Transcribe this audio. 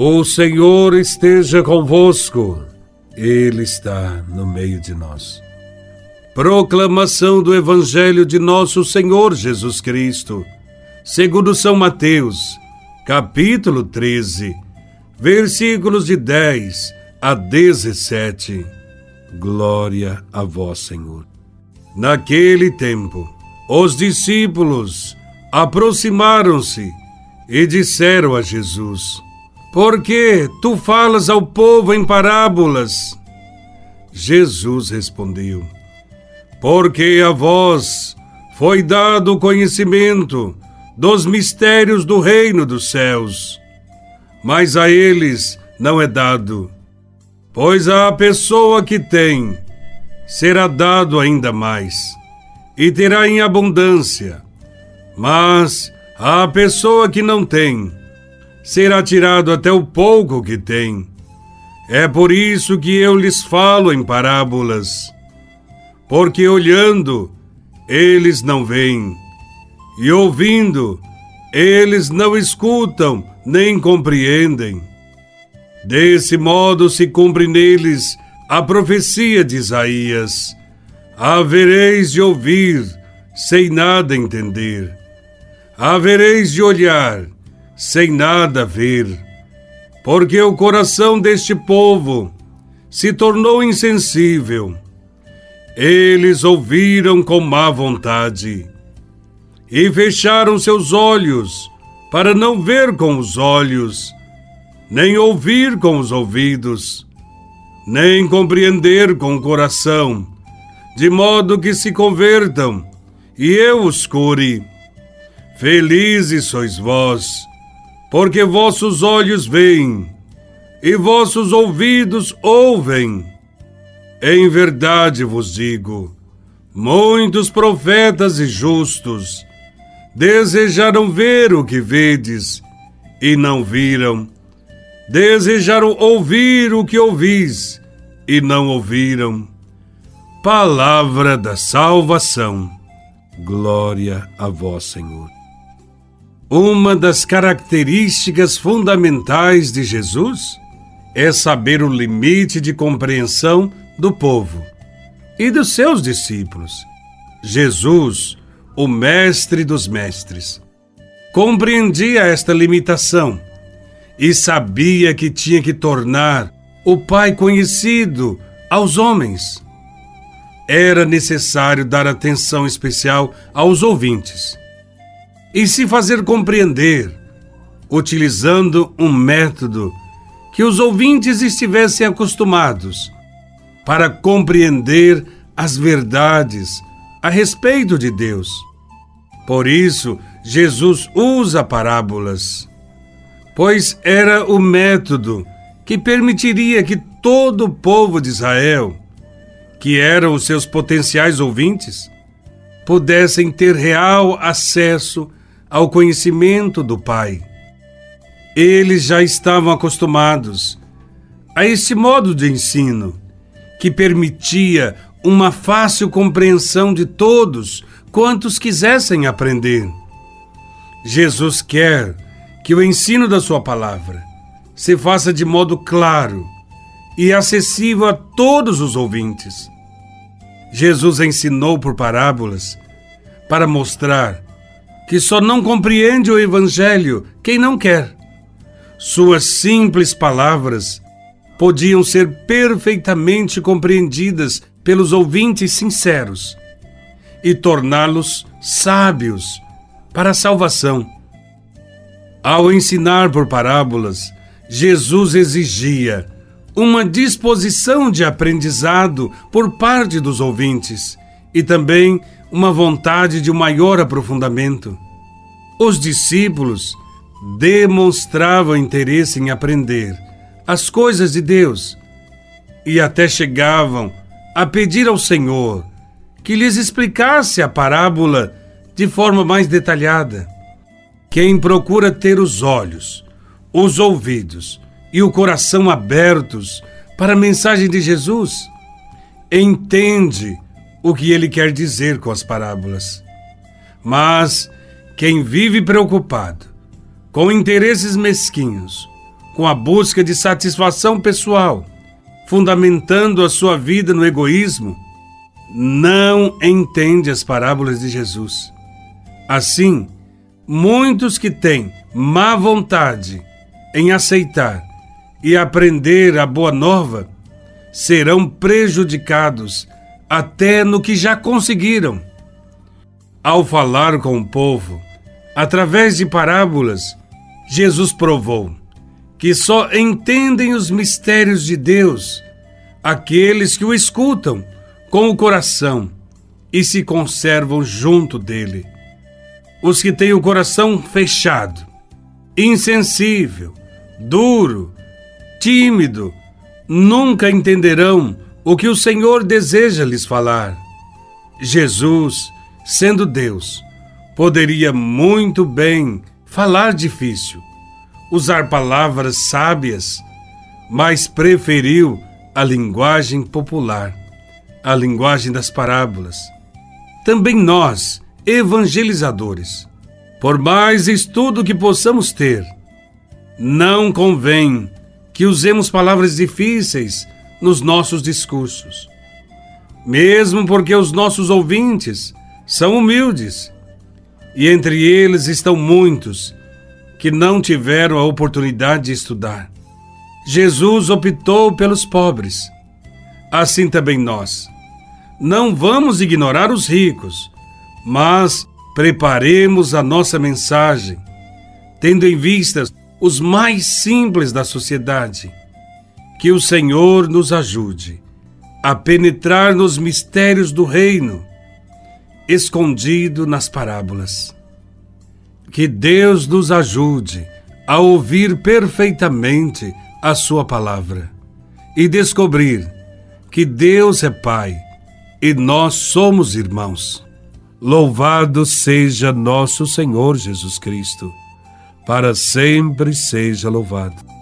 O Senhor esteja convosco, Ele está no meio de nós. Proclamação do Evangelho de Nosso Senhor Jesus Cristo, segundo São Mateus, capítulo 13, versículos de 10 a 17. Glória a Vós, Senhor. Naquele tempo, os discípulos aproximaram-se e disseram a Jesus: Por que tu falas ao povo em parábolas? Jesus respondeu: Porque a vós foi dado o conhecimento dos mistérios do reino dos céus, mas a eles não é dado. Pois a pessoa que tem será dado ainda mais, e terá em abundância. Mas a pessoa que não tem será tirado até o pouco que tem. É por isso que eu lhes falo em parábolas. Porque olhando, eles não veem, e ouvindo, eles não escutam nem compreendem. Desse modo se cumpre neles a profecia de Isaías: Havereis de ouvir, sem nada entender havereis de olhar, sem nada ver, porque o coração deste povo se tornou insensível. Eles ouviram com má vontade e fecharam seus olhos para não ver com os olhos, nem ouvir com os ouvidos, nem compreender com o coração, de modo que se convertam e eu os cure. Felizes sois vós, porque vossos olhos veem e vossos ouvidos ouvem. Em verdade vos digo: muitos profetas e justos desejaram ver o que vedes e não viram, desejaram ouvir o que ouvis e não ouviram. Palavra da salvação. Glória a vós, Senhor. Uma das características fundamentais de Jesus é saber o limite de compreensão do povo e dos seus discípulos. Jesus, o Mestre dos Mestres, compreendia esta limitação e sabia que tinha que tornar o Pai conhecido aos homens. Era necessário dar atenção especial aos ouvintes e se fazer compreender, utilizando um método que os ouvintes estivessem acostumados para compreender as verdades a respeito de Deus. Por isso, Jesus usa parábolas, pois era o método que permitiria que todo o povo de Israel, que eram os seus potenciais ouvintes, pudessem ter real acesso ao conhecimento do Pai. Eles já estavam acostumados a esse modo de ensino, que permitia uma fácil compreensão de todos quantos quisessem aprender. Jesus quer que o ensino da Sua palavra se faça de modo claro e acessível a todos os ouvintes. Jesus ensinou por parábolas para mostrar que só não compreende o Evangelho quem não quer. Suas simples palavras podiam ser perfeitamente compreendidas pelos ouvintes sinceros e torná-los sábios para a salvação. Ao ensinar por parábolas, Jesus exigia uma disposição de aprendizado por parte dos ouvintes e também uma vontade de maior aprofundamento. Os discípulos demonstravam interesse em aprender as coisas de Deus e até chegavam a pedir ao Senhor que lhes explicasse a parábola de forma mais detalhada. Quem procura ter os olhos, os ouvidos e o coração abertos para a mensagem de Jesus, entende o que ele quer dizer com as parábolas. Mas quem vive preocupado, com interesses mesquinhos, com a busca de satisfação pessoal, fundamentando a sua vida no egoísmo, não entende as parábolas de Jesus. Assim, muitos que têm má vontade em aceitar e aprender a boa nova serão prejudicados até no que já conseguiram. Ao falar com o povo, através de parábolas, Jesus provou que só entendem os mistérios de Deus aqueles que o escutam com o coração e se conservam junto dele. Os que têm o coração fechado, insensível, duro, tímido, nunca entenderão o que o Senhor deseja lhes falar. Jesus, sendo Deus, poderia muito bem falar difícil, usar palavras sábias, mas preferiu a linguagem popular, a linguagem das parábolas. Também nós, evangelizadores, por mais estudo que possamos ter, não convém que usemos palavras difíceis nos nossos discursos. Mesmo porque os nossos ouvintes são humildes e entre eles estão muitos que não tiveram a oportunidade de estudar. Jesus optou pelos pobres. Assim também nós. Não vamos ignorar os ricos, mas preparemos a nossa mensagem, tendo em vista os mais simples da sociedade. Que o Senhor nos ajude a penetrar nos mistérios do reino, escondido nas parábolas. Que Deus nos ajude a ouvir perfeitamente a Sua palavra e descobrir que Deus é Pai e nós somos irmãos. Louvado seja nosso Senhor Jesus Cristo, para sempre seja louvado.